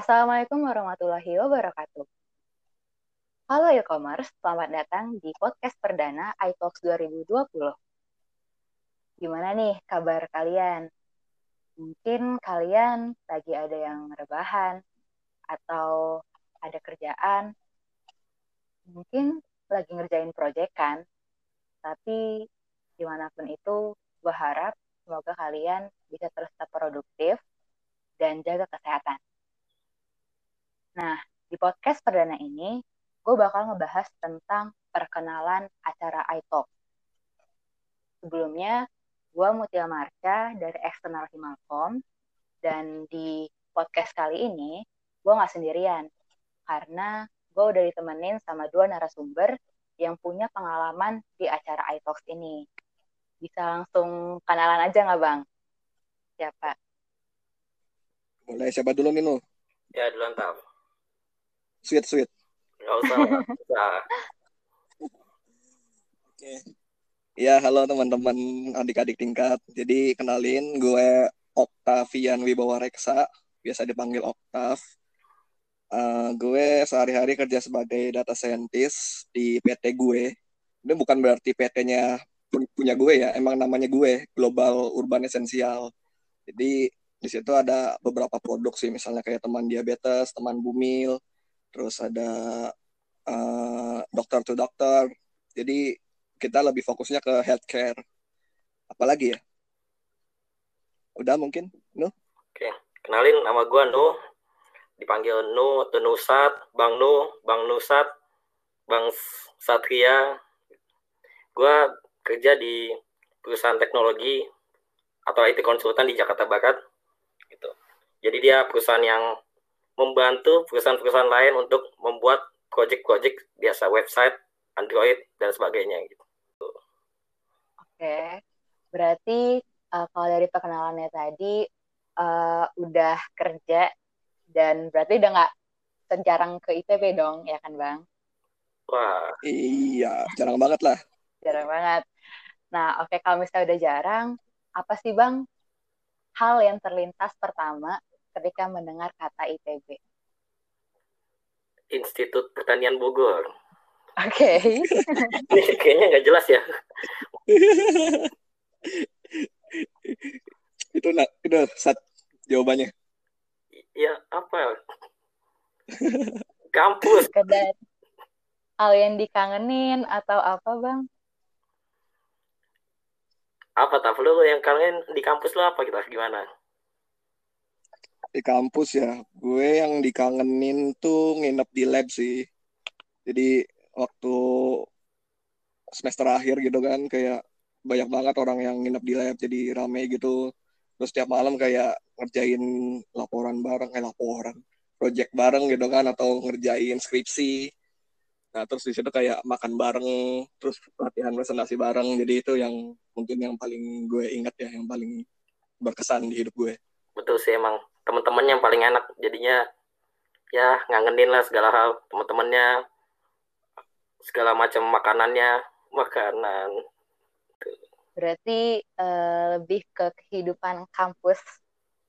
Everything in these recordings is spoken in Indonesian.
Assalamualaikum warahmatullahi wabarakatuh. Halo e-commerce, selamat datang di podcast perdana iTalks 2020. Gimana nih kabar kalian? Mungkin kalian lagi ada yang rebahan atau ada kerjaan. Mungkin lagi ngerjain proyek kan? Tapi di mana pun itu, gue harap semoga kalian bisa terus tetap produktif dan jaga kesehatan. Nah, di podcast perdana ini, gue bakal ngebahas tentang perkenalan acara iTalk. Sebelumnya, gue Mutia Marca dari eksternal Himalcom, dan di podcast kali ini, gue nggak sendirian, karena gue udah ditemenin sama dua narasumber yang punya pengalaman di acara iTalks ini. Bisa langsung kenalan aja nggak Bang? Siapa? Mulai siapa dulu nih, lo? Ya, duluan tau. Sweet, sweet. Gak usah, gak usah. Oke. Ya, halo teman-teman adik-adik tingkat. Jadi kenalin gue Octavian Wibawa Reksa, biasa dipanggil Octav. Uh, gue sehari-hari kerja sebagai data scientist di PT gue. Ini bukan berarti PT-nya punya gue ya, emang namanya gue Global Urban Essential. Jadi di situ ada beberapa produk sih, misalnya kayak teman diabetes, teman bumil, terus ada uh, dokter to dokter. Jadi kita lebih fokusnya ke healthcare. Apalagi ya? Udah mungkin, Nu? Oke, kenalin nama gue Nu. Dipanggil Nu, Nusat, Bang Nu, Bang Nusat, Bang Satria. Gue kerja di perusahaan teknologi atau IT konsultan di Jakarta Barat. Gitu. Jadi dia perusahaan yang membantu perusahaan-perusahaan lain untuk membuat project-project biasa website, Android dan sebagainya gitu. Oke, berarti uh, kalau dari perkenalannya tadi uh, udah kerja dan berarti udah nggak jarang ke ITB dong, ya kan Bang? Wah. Iya, jarang banget lah. Jarang banget. Nah, oke okay, kalau misalnya udah jarang, apa sih Bang hal yang terlintas pertama ketika mendengar kata ITB? Institut Pertanian Bogor. Oke. Okay. Ini kayaknya nggak jelas ya. itu nak udah saat jawabannya. Ya apa? Kampus. Sekedar hal yang dikangenin atau apa bang? Apa tak lu yang kangen di kampus lo apa kita gimana? Di kampus ya. Gue yang dikangenin tuh nginep di lab sih. Jadi waktu semester akhir gitu kan kayak banyak banget orang yang nginep di lab jadi rame gitu. Terus tiap malam kayak ngerjain laporan bareng eh laporan project bareng gitu kan atau ngerjain skripsi. Nah terus di situ kayak makan bareng terus latihan presentasi bareng. Jadi itu yang mungkin yang paling gue ingat ya yang paling berkesan di hidup gue. Betul sih emang teman-teman yang paling enak. Jadinya ya ngangenin lah segala hal. Teman-temannya segala macam makanannya makanan. Berarti uh, lebih ke kehidupan kampus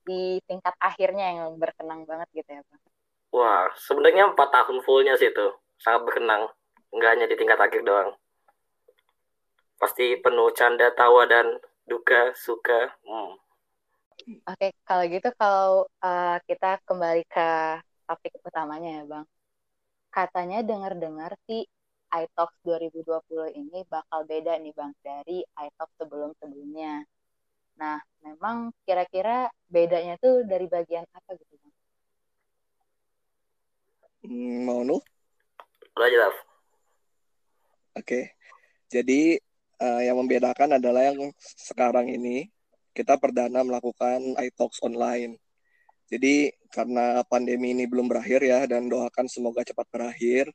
di tingkat akhirnya yang berkenang banget gitu ya pak? Wah sebenarnya empat tahun fullnya sih itu sangat berkenang. Nggak hanya di tingkat akhir doang. Pasti penuh canda tawa dan duka suka. Hmm. Oke, kalau gitu kalau uh, kita kembali ke topik utamanya ya, Bang. Katanya dengar-dengar sih iTalks 2020 ini bakal beda nih, Bang, dari iTalks sebelum-sebelumnya. Nah, memang kira-kira bedanya tuh dari bagian apa gitu, Bang? Hmm, mau lu? Lo aja, Oke. Jadi, uh, yang membedakan adalah yang sekarang ini kita perdana melakukan iTalks online. Jadi karena pandemi ini belum berakhir ya dan doakan semoga cepat berakhir.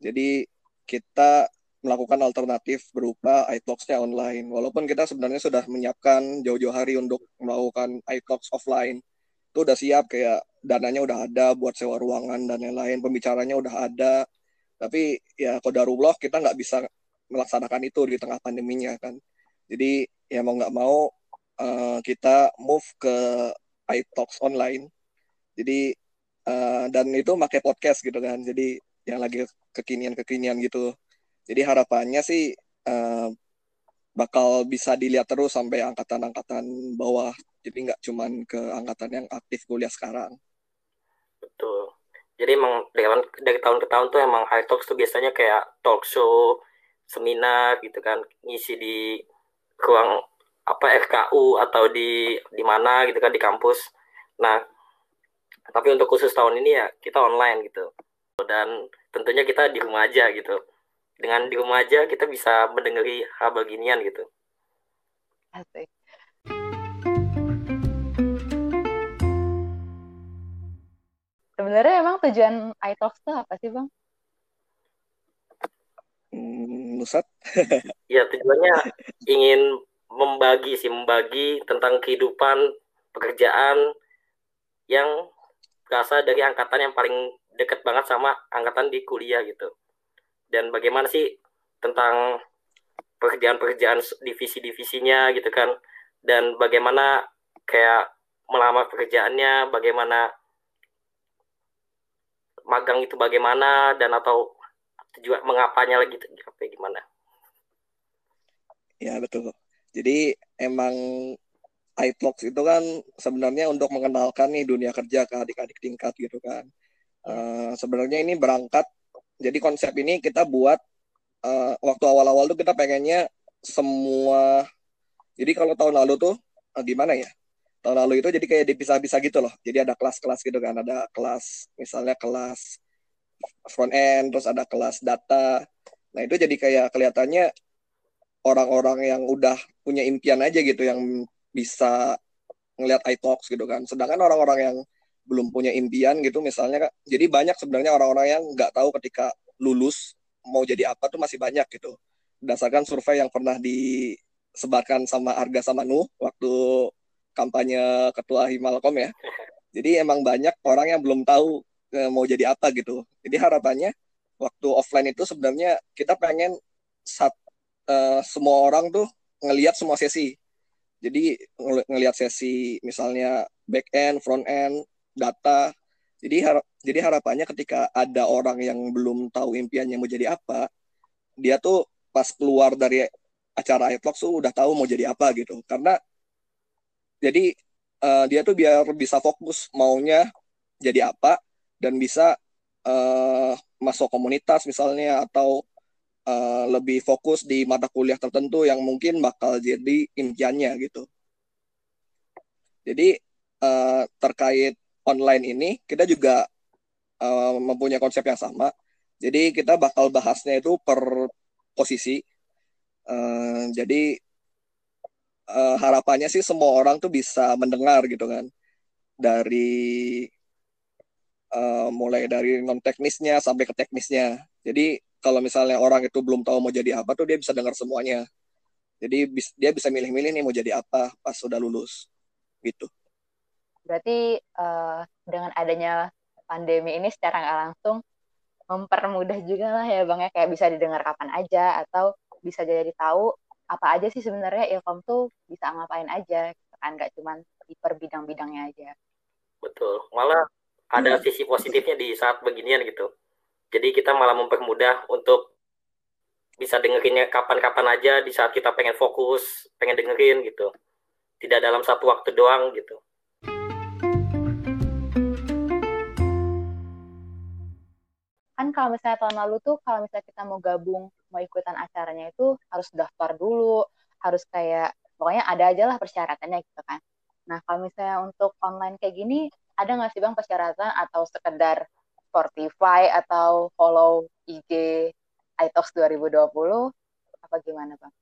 Jadi kita melakukan alternatif berupa iTalks-nya online. Walaupun kita sebenarnya sudah menyiapkan jauh-jauh hari untuk melakukan iTalks offline. Itu udah siap kayak dananya udah ada buat sewa ruangan dan lain-lain, pembicaranya udah ada. Tapi ya kodarullah kita nggak bisa melaksanakan itu di tengah pandeminya kan. Jadi ya mau nggak mau uh, kita move ke iTalks online. Jadi uh, dan itu pakai podcast gitu kan. Jadi yang lagi kekinian kekinian gitu. Jadi harapannya sih uh, bakal bisa dilihat terus sampai angkatan-angkatan bawah. Jadi nggak cuman ke angkatan yang aktif kuliah sekarang. Betul. Jadi emang dari, dari tahun ke tahun tuh emang high talks tuh biasanya kayak talk show seminar gitu kan. Ngisi di ruang apa RKU atau di di mana gitu kan di kampus nah tapi untuk khusus tahun ini ya kita online gitu dan tentunya kita di rumah aja gitu dengan di rumah aja kita bisa mendengari hal beginian gitu Asik. Sebenarnya emang tujuan iTalks itu apa sih bang? Hmm, Nusat? ya tujuannya ingin membagi sih membagi tentang kehidupan pekerjaan yang berasal dari angkatan yang paling dekat banget sama angkatan di kuliah gitu. Dan bagaimana sih tentang pekerjaan-pekerjaan divisi-divisinya gitu kan. Dan bagaimana kayak melamar pekerjaannya bagaimana magang itu bagaimana dan atau tujuan mengapanya lagi apa gimana? Ya betul jadi emang iTalks itu kan sebenarnya untuk mengenalkan nih dunia kerja ke adik-adik tingkat gitu kan. Uh, sebenarnya ini berangkat, jadi konsep ini kita buat uh, waktu awal-awal tuh kita pengennya semua, jadi kalau tahun lalu tuh uh, gimana ya? Tahun lalu itu jadi kayak dipisah-pisah gitu loh. Jadi ada kelas-kelas gitu kan, ada kelas misalnya kelas front end, terus ada kelas data. Nah itu jadi kayak kelihatannya orang-orang yang udah punya impian aja gitu yang bisa ngelihat iTalks gitu kan. Sedangkan orang-orang yang belum punya impian gitu misalnya jadi banyak sebenarnya orang-orang yang nggak tahu ketika lulus mau jadi apa tuh masih banyak gitu. Berdasarkan survei yang pernah disebarkan sama Arga sama Nuh waktu kampanye ketua Himalcom ya. Jadi emang banyak orang yang belum tahu e, mau jadi apa gitu. Jadi harapannya waktu offline itu sebenarnya kita pengen sat, uh, semua orang tuh ngelihat semua sesi jadi ng ngelihat sesi misalnya back end, front end, data. Jadi har jadi harapannya ketika ada orang yang belum tahu impiannya mau jadi apa, dia tuh pas keluar dari acara iVlog tuh udah tahu mau jadi apa gitu. Karena jadi uh, dia tuh biar bisa fokus maunya jadi apa dan bisa uh, masuk komunitas misalnya atau uh, lebih fokus di mata kuliah tertentu yang mungkin bakal jadi impiannya gitu. Jadi uh, terkait online ini kita juga uh, mempunyai konsep yang sama. Jadi kita bakal bahasnya itu per posisi. Uh, jadi uh, harapannya sih semua orang tuh bisa mendengar gitu kan dari uh, mulai dari non teknisnya sampai ke teknisnya. Jadi kalau misalnya orang itu belum tahu mau jadi apa tuh dia bisa dengar semuanya. Jadi dia bisa milih-milih nih mau jadi apa pas sudah lulus gitu. Berarti uh, dengan adanya pandemi ini secara nggak langsung mempermudah juga lah ya bang ya kayak bisa didengar kapan aja atau bisa jadi tahu apa aja sih sebenarnya ilkom tuh bisa ngapain aja gitu kan nggak cuma di per bidang-bidangnya aja. Betul. Malah ada hmm. sisi positifnya di saat beginian gitu jadi kita malah mempermudah untuk bisa dengerinnya kapan-kapan aja di saat kita pengen fokus, pengen dengerin gitu. Tidak dalam satu waktu doang gitu. Kan kalau misalnya tahun lalu tuh kalau misalnya kita mau gabung, mau ikutan acaranya itu harus daftar dulu, harus kayak pokoknya ada aja lah persyaratannya gitu kan. Nah kalau misalnya untuk online kayak gini, ada nggak sih bang persyaratan atau sekedar Spotify atau follow IG iTalks 2020 apa gimana Bang?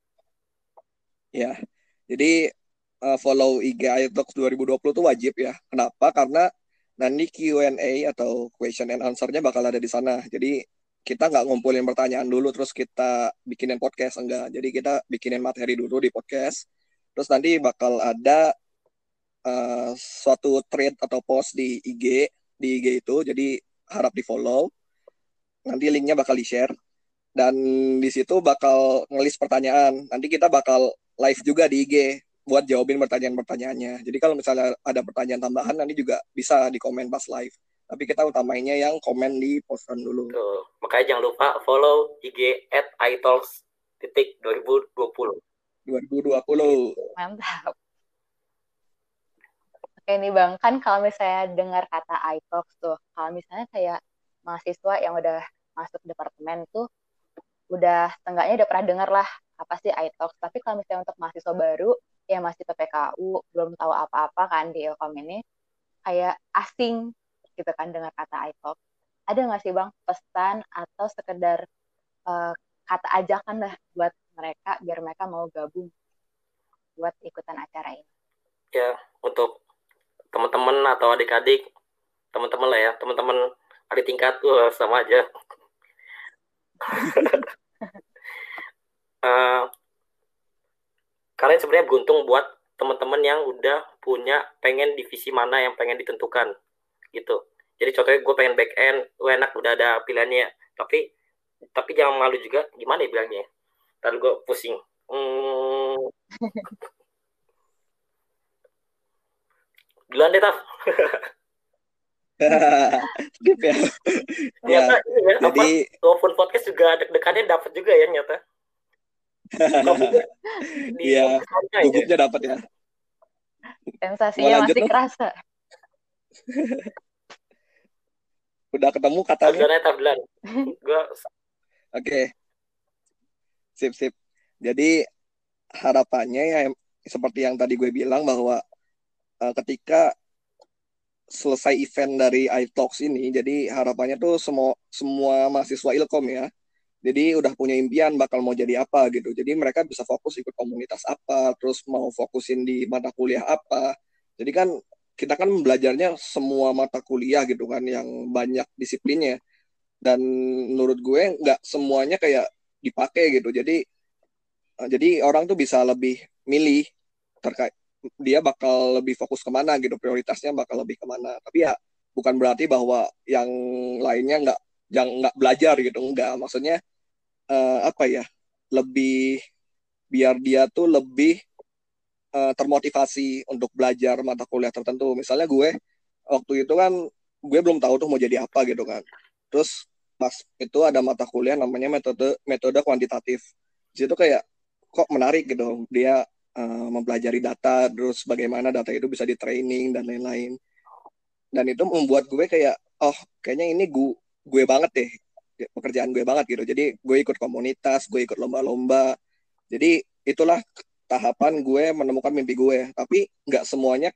Ya, jadi uh, follow IG iTalks 2020 itu wajib ya. Kenapa? Karena nanti Q&A atau question and answer-nya bakal ada di sana. Jadi kita nggak ngumpulin pertanyaan dulu terus kita bikinin podcast enggak. Jadi kita bikinin materi dulu di podcast. Terus nanti bakal ada uh, suatu thread atau post di IG di IG itu. Jadi harap di follow nanti linknya bakal di share dan di situ bakal ngelis pertanyaan nanti kita bakal live juga di IG buat jawabin pertanyaan-pertanyaannya jadi kalau misalnya ada pertanyaan tambahan nanti juga bisa di komen pas live Tapi kita utamainya yang komen di postan dulu. Tuh. Makanya jangan lupa follow IG at iTalks titik 2020. 2020. Mantap. Oke nih Bang, kan kalau misalnya dengar kata iTalks tuh, kalau misalnya kayak mahasiswa yang udah masuk departemen tuh, udah setengahnya udah pernah dengar lah apa sih iTalks. Tapi kalau misalnya untuk mahasiswa baru, yang masih PPKU, belum tahu apa-apa kan di Ilkom ini, kayak asing gitu kan dengar kata iTalk. Ada nggak sih Bang pesan atau sekedar uh, kata ajakan lah buat mereka biar mereka mau gabung buat ikutan acara ini? Ya, untuk teman-teman atau adik-adik, teman-teman lah ya, teman-teman adik tingkat tuh sama aja. uh, kalian sebenarnya beruntung buat teman-teman yang udah punya pengen divisi mana yang pengen ditentukan gitu jadi contohnya gue pengen back end gue enak udah ada pilihannya tapi tapi jangan malu juga gimana ya bilangnya tadi gue pusing hmm. duluan deh taf skip ya nyata ya, ya jadi telepon podcast juga deg-degannya dapat juga ya nyata Iya, gugupnya dapat ya. Sensasinya masih kerasa. Udah ketemu katanya. Tablan tablan. Gua Oke. Sip, sip. Jadi harapannya ya seperti yang tadi gue bilang bahwa uh, ketika selesai event dari iTalks ini, jadi harapannya tuh semua semua mahasiswa Ilkom ya, jadi udah punya impian bakal mau jadi apa gitu. Jadi mereka bisa fokus ikut komunitas apa terus mau fokusin di mata kuliah apa. Jadi kan kita kan belajarnya semua mata kuliah gitu kan yang banyak disiplinnya. Dan menurut gue nggak semuanya kayak dipakai gitu. Jadi eh, jadi orang tuh bisa lebih milih terkait dia bakal lebih fokus ke mana gitu prioritasnya bakal lebih ke mana. Tapi ya bukan berarti bahwa yang lainnya nggak yang nggak belajar gitu enggak maksudnya uh, apa ya lebih biar dia tuh lebih uh, termotivasi untuk belajar mata kuliah tertentu. Misalnya gue waktu itu kan gue belum tahu tuh mau jadi apa gitu kan. Terus pas itu ada mata kuliah namanya metode metode kuantitatif. Di situ kayak kok menarik gitu. Dia uh, mempelajari data terus bagaimana data itu bisa di training dan lain-lain. Dan itu membuat gue kayak oh kayaknya ini gue gue banget deh pekerjaan gue banget gitu. Jadi gue ikut komunitas gue ikut lomba-lomba. Jadi itulah tahapan gue menemukan mimpi gue. Tapi nggak semuanya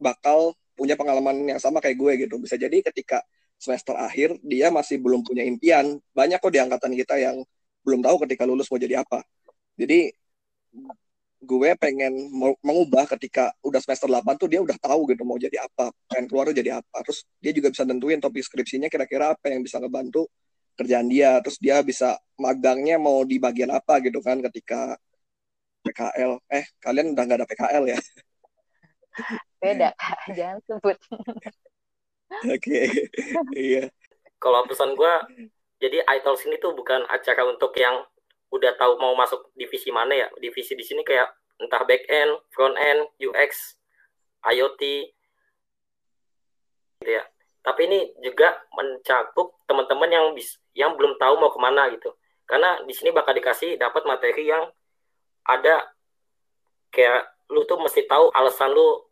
bakal punya pengalaman yang sama kayak gue gitu. Bisa jadi ketika semester akhir dia masih belum punya impian. Banyak kok di angkatan kita yang belum tahu ketika lulus mau jadi apa. Jadi gue pengen mengubah ketika udah semester 8 tuh dia udah tahu gitu mau jadi apa pengen keluar jadi apa. Terus dia juga bisa tentuin topik skripsinya kira-kira apa yang bisa ngebantu kerjaan dia. Terus dia bisa magangnya mau di bagian apa gitu kan ketika PKL eh kalian udah nggak ada PKL ya? Beda jangan sebut. Oke okay. iya. Kalau pesan gue jadi ITOL sini tuh bukan acara untuk yang udah tahu mau masuk divisi mana ya? Divisi di sini kayak entah back end front end UX IoT gitu ya. Tapi ini juga mencakup teman-teman yang bis, yang belum tahu mau ke mana gitu. Karena di sini bakal dikasih dapat materi yang ada kayak lu tuh mesti tahu alasan lu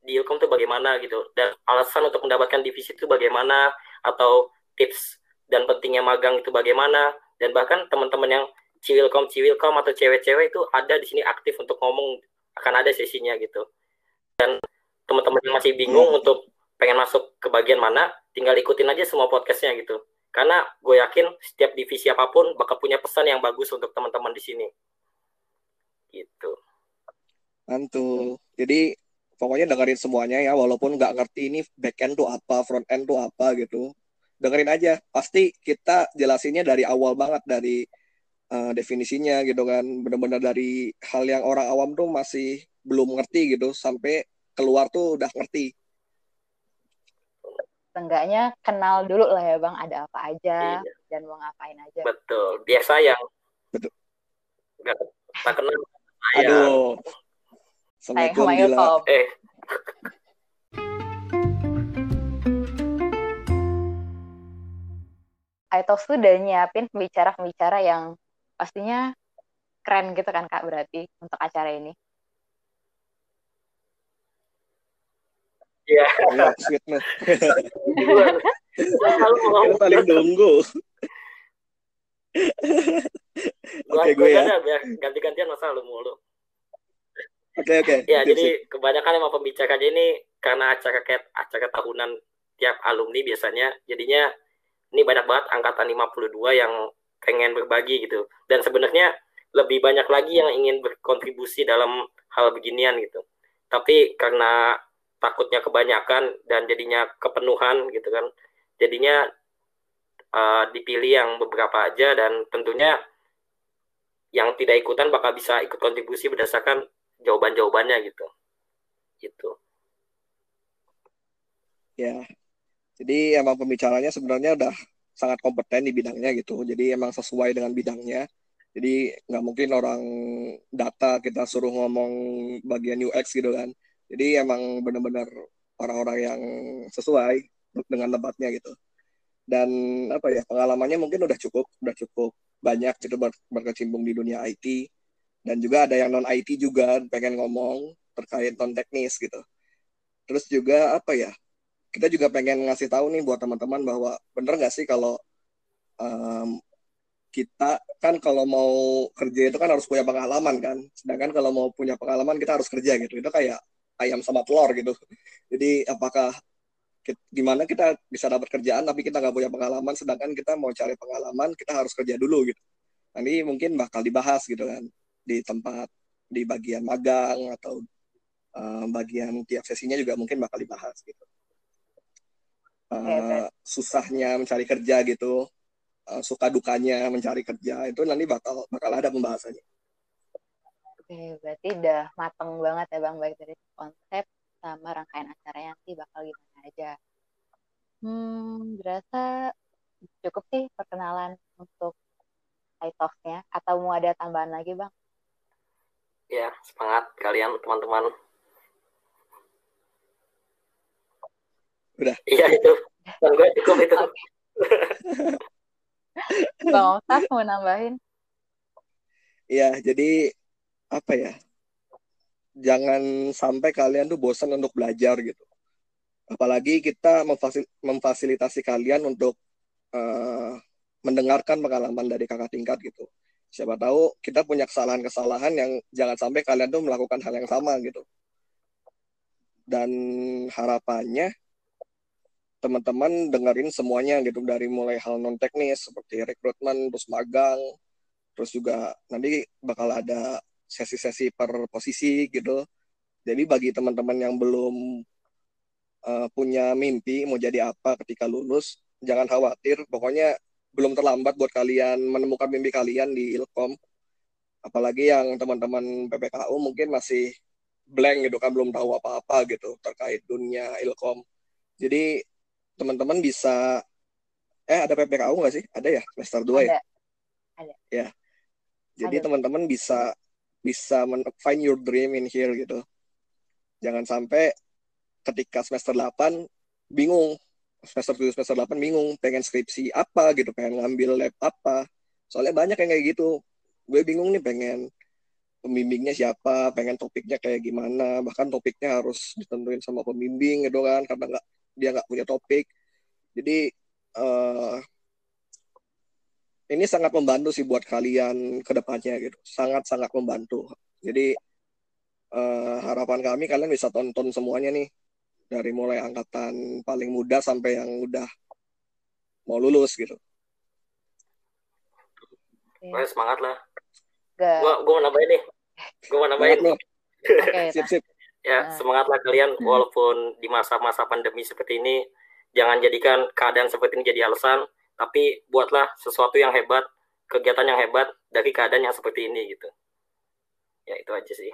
di Ilkom tuh bagaimana gitu. Dan alasan untuk mendapatkan divisi itu bagaimana atau tips dan pentingnya magang itu bagaimana. Dan bahkan teman-teman yang ciwilkom ciwilkom atau cewek-cewek itu ada di sini aktif untuk ngomong akan ada sesinya gitu dan teman-teman yang masih bingung hmm. untuk pengen masuk ke bagian mana, tinggal ikutin aja semua podcastnya gitu. Karena gue yakin setiap divisi apa pun bakal punya pesan yang bagus untuk teman-teman di sini. Gitu. Mantul. Jadi pokoknya dengerin semuanya ya, walaupun nggak ngerti ini back end tuh apa, front end tuh apa gitu. Dengerin aja. Pasti kita jelasinnya dari awal banget dari uh, definisinya gitu kan. Bener-bener dari hal yang orang awam tuh masih belum ngerti gitu. Sampai keluar tuh udah ngerti. Seenggaknya kenal dulu lah ya bang. Ada apa aja iya. dan mau ngapain aja. Betul. Biasa yang betul. Nggak tak kenal. Aduh. Assalamualaikum eh. iTalks tuh udah nyiapin pembicara-pembicara yang pastinya keren gitu kan Kak berarti untuk acara ini. Iya. Yeah. sweet paling nunggu. Oke, gue ya. ganti-gantian masa lu mulu. Oke, oke. Ya, jadi kebanyakan emang pembicaranya ini karena acara kayak acara tahunan tiap alumni biasanya, jadinya ini banyak banget angkatan 52 yang pengen berbagi gitu. Dan sebenarnya lebih banyak lagi yang ingin berkontribusi dalam hal beginian gitu. Tapi karena takutnya kebanyakan dan jadinya kepenuhan gitu kan, jadinya uh, dipilih yang beberapa aja dan tentunya yang tidak ikutan bakal bisa ikut kontribusi berdasarkan jawaban-jawabannya gitu. Gitu. Ya. Jadi emang pembicaranya sebenarnya udah sangat kompeten di bidangnya gitu. Jadi emang sesuai dengan bidangnya. Jadi nggak mungkin orang data kita suruh ngomong bagian UX gitu kan. Jadi emang benar-benar orang-orang yang sesuai dengan tempatnya gitu dan apa ya pengalamannya mungkin udah cukup udah cukup banyak gitu ber berkecimpung di dunia IT dan juga ada yang non IT juga pengen ngomong terkait non teknis gitu terus juga apa ya kita juga pengen ngasih tahu nih buat teman-teman bahwa bener nggak sih kalau um, kita kan kalau mau kerja itu kan harus punya pengalaman kan. Sedangkan kalau mau punya pengalaman kita harus kerja gitu. Itu kayak ayam sama telur gitu. Jadi apakah gimana kita bisa dapat kerjaan tapi kita nggak punya pengalaman sedangkan kita mau cari pengalaman kita harus kerja dulu gitu. Nanti mungkin bakal dibahas gitu kan di tempat di bagian magang atau uh, bagian tiap sesinya juga mungkin bakal dibahas gitu uh, susahnya mencari kerja gitu uh, suka dukanya mencari kerja itu nanti bakal bakal ada pembahasannya Oke, berarti udah mateng banget ya Bang baik dari konsep sama rangkaian acaranya nanti bakal gimana aja. Hmm, berasa cukup sih perkenalan untuk iTalks-nya atau mau ada tambahan lagi Bang? Ya, semangat kalian teman-teman. Udah. Iya itu. Bang gue cukup itu. Bang Oktaf mau nambahin? Iya, jadi apa ya? jangan sampai kalian tuh bosan untuk belajar gitu. Apalagi kita memfasil memfasilitasi kalian untuk uh, mendengarkan pengalaman dari kakak tingkat gitu. Siapa tahu kita punya kesalahan-kesalahan yang jangan sampai kalian tuh melakukan hal yang sama gitu. Dan harapannya teman-teman dengerin semuanya gitu dari mulai hal non teknis seperti rekrutmen, terus magang, terus juga nanti bakal ada sesi-sesi per posisi gitu. Jadi bagi teman-teman yang belum uh, punya mimpi mau jadi apa ketika lulus, jangan khawatir. Pokoknya belum terlambat buat kalian menemukan mimpi kalian di Ilkom. Apalagi yang teman-teman PPKU mungkin masih blank gitu kan, belum tahu apa-apa gitu terkait dunia Ilkom. Jadi teman-teman bisa eh ada PPKU nggak sih? Ada ya semester 2 ya? Ada. Ya. Jadi teman-teman bisa bisa find your dream in here gitu. Jangan sampai ketika semester 8 bingung, semester 7, semester 8 bingung, pengen skripsi apa gitu, pengen ngambil lab apa. Soalnya banyak yang kayak gitu. Gue bingung nih pengen pembimbingnya siapa, pengen topiknya kayak gimana, bahkan topiknya harus ditentuin sama pembimbing gitu kan, karena nggak dia nggak punya topik. Jadi uh, ini sangat membantu sih buat kalian ke depannya gitu. Sangat-sangat membantu. Jadi uh, harapan kami kalian bisa tonton semuanya nih dari mulai angkatan paling muda sampai yang udah mau lulus gitu. Okay. semangat lah. Gua gua mau nambahin nih. Gua mau nambahin. nih. Okay, sip sip. Ya, nah. semangatlah kalian hmm. walaupun di masa-masa pandemi seperti ini jangan jadikan keadaan seperti ini jadi alasan tapi buatlah sesuatu yang hebat kegiatan yang hebat dari keadaan yang seperti ini gitu ya itu aja sih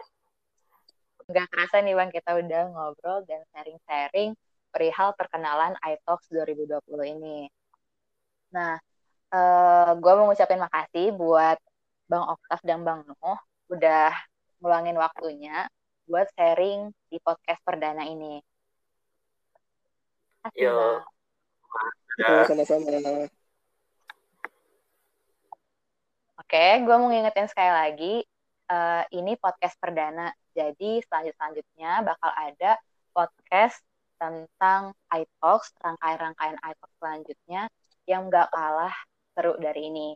nggak kerasa nih bang kita udah ngobrol dan sharing-sharing perihal perkenalan iTalks 2020 ini nah uh, eh, gue mau ngucapin makasih buat bang Oktav dan bang Nuh udah ngulangin waktunya buat sharing di podcast perdana ini. Yo. Ya. Sama-sama. Oke, gue mau ngingetin sekali lagi, uh, ini podcast perdana. Jadi selanjut-selanjutnya bakal ada podcast tentang iTalks, rangkaian-rangkaian iTalks selanjutnya yang gak kalah seru dari ini.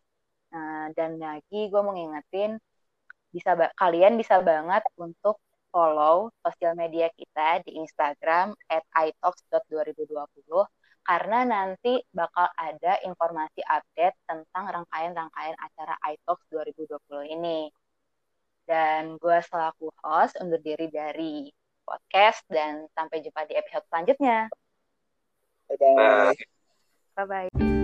Uh, dan lagi gue mau ngingetin, bisa kalian bisa banget untuk follow sosial media kita di Instagram at italks.2020 karena nanti bakal ada informasi update tentang rangkaian-rangkaian acara iTalks 2020 ini. Dan gue selaku host undur diri dari podcast dan sampai jumpa di episode selanjutnya. Bye-bye. Bye-bye.